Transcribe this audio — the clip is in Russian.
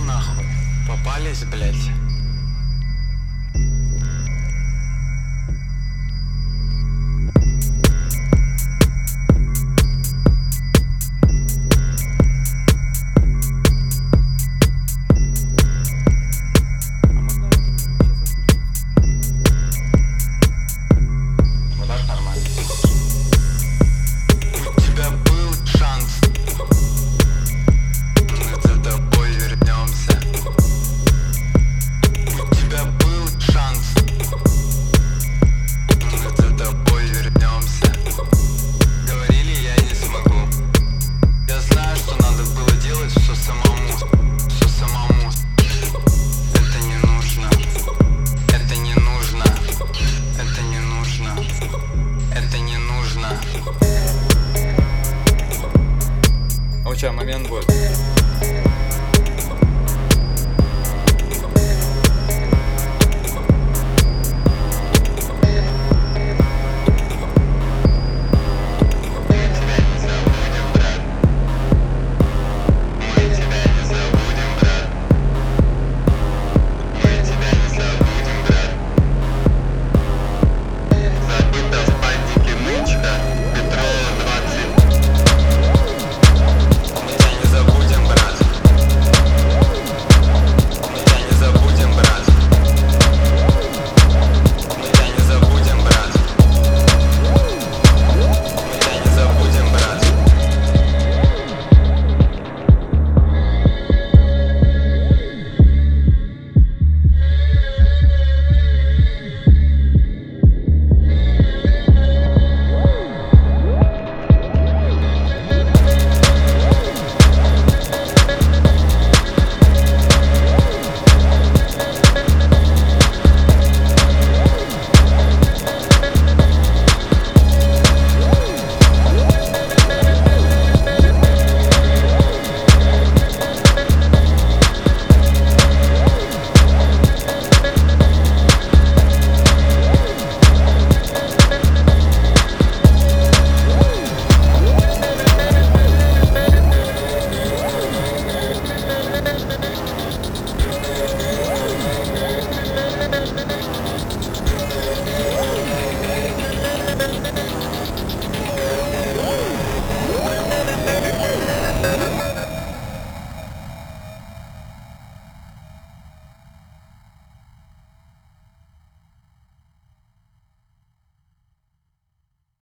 нахуй. Попались, блядь. Тебя момент будет.